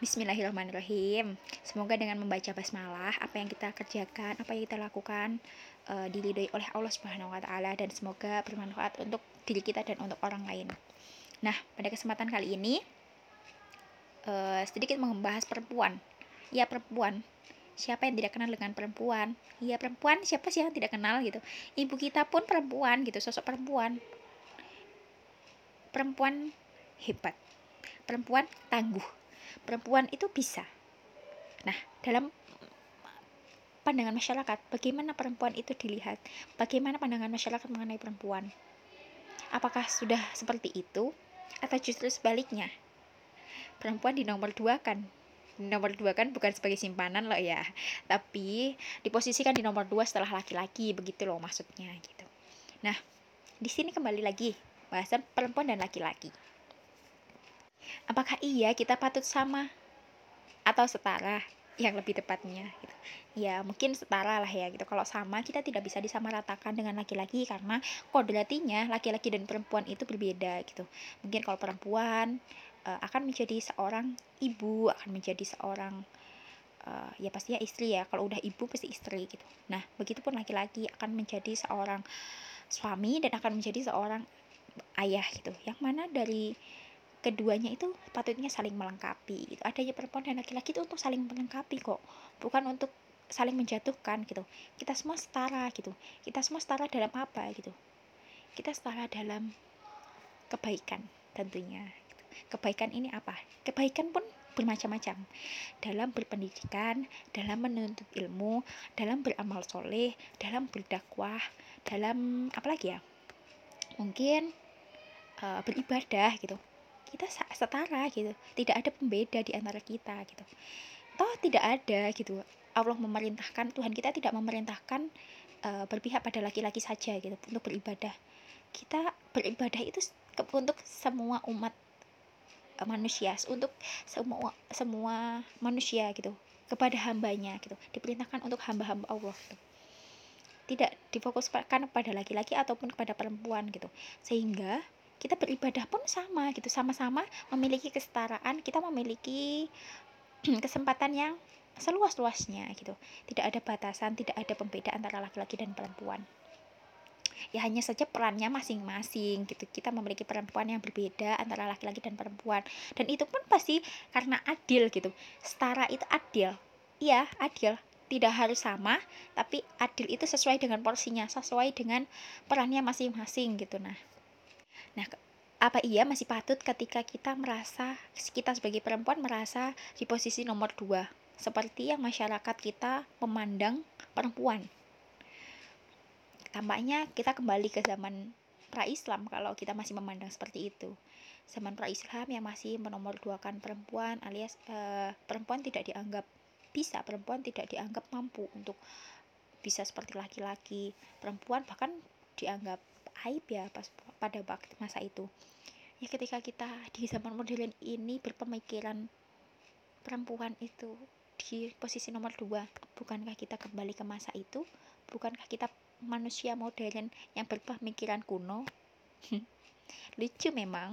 Bismillahirrahmanirrahim. Semoga dengan membaca basmalah apa yang kita kerjakan, apa yang kita lakukan uh, diridhoi oleh Allah Subhanahu wa taala dan semoga bermanfaat untuk diri kita dan untuk orang lain. Nah, pada kesempatan kali ini uh, sedikit membahas perempuan. Ya, perempuan. Siapa yang tidak kenal dengan perempuan? Ya, perempuan siapa sih yang tidak kenal gitu? Ibu kita pun perempuan gitu, sosok perempuan. Perempuan hebat. Perempuan tangguh perempuan itu bisa. Nah, dalam pandangan masyarakat, bagaimana perempuan itu dilihat? Bagaimana pandangan masyarakat mengenai perempuan? Apakah sudah seperti itu? Atau justru sebaliknya? Perempuan di nomor dua kan? Nomor dua kan bukan sebagai simpanan loh ya, tapi diposisikan di nomor dua setelah laki-laki, begitu loh maksudnya gitu. Nah, di sini kembali lagi bahasan perempuan dan laki-laki apakah iya kita patut sama? Atau setara yang lebih tepatnya gitu. ya mungkin setara lah ya gitu. Kalau sama kita tidak bisa disamaratakan dengan laki-laki karena kodratinya laki-laki dan perempuan itu berbeda gitu. Mungkin kalau perempuan uh, akan menjadi seorang ibu akan menjadi seorang uh, ya pastinya istri ya. Kalau udah ibu pasti istri gitu. Nah begitupun laki-laki akan menjadi seorang suami dan akan menjadi seorang ayah gitu. Yang mana dari keduanya itu patutnya saling melengkapi gitu. adanya perempuan dan laki-laki itu untuk saling melengkapi kok bukan untuk saling menjatuhkan gitu. Kita semua setara gitu. Kita semua setara dalam apa gitu? Kita setara dalam kebaikan tentunya kebaikan ini apa? Kebaikan pun bermacam-macam. Dalam berpendidikan dalam menuntut ilmu dalam beramal soleh dalam berdakwah dalam apa lagi ya? Mungkin uh, beribadah gitu kita setara gitu. Tidak ada pembeda di antara kita gitu. Toh tidak ada gitu. Allah memerintahkan Tuhan kita tidak memerintahkan uh, berpihak pada laki-laki saja gitu untuk beribadah. Kita beribadah itu untuk semua umat uh, manusia untuk semua semua manusia gitu kepada hambanya gitu. Diperintahkan untuk hamba-hamba Allah gitu. Tidak difokuskan pada laki-laki ataupun kepada perempuan gitu. Sehingga kita beribadah pun sama gitu sama-sama memiliki kesetaraan kita memiliki kesempatan yang seluas-luasnya gitu. Tidak ada batasan tidak ada pembeda antara laki-laki dan perempuan. Ya hanya saja perannya masing-masing gitu. Kita memiliki perempuan yang berbeda antara laki-laki dan perempuan. Dan itu pun pasti karena adil gitu. Setara itu adil. Iya adil. Tidak harus sama tapi adil itu sesuai dengan porsinya sesuai dengan perannya masing-masing gitu. Nah Nah, apa iya masih patut ketika kita merasa kita sebagai perempuan merasa di posisi nomor dua? Seperti yang masyarakat kita memandang perempuan. Tampaknya kita kembali ke zaman pra-Islam kalau kita masih memandang seperti itu. Zaman pra-Islam yang masih menomorduakan perempuan alias e, perempuan tidak dianggap bisa perempuan tidak dianggap mampu untuk bisa seperti laki-laki. Perempuan bahkan dianggap aib ya pas pada waktu masa itu. Ya ketika kita di zaman modern ini berpemikiran perempuan itu di posisi nomor dua bukankah kita kembali ke masa itu? Bukankah kita manusia modern yang berpemikiran kuno? Lucu memang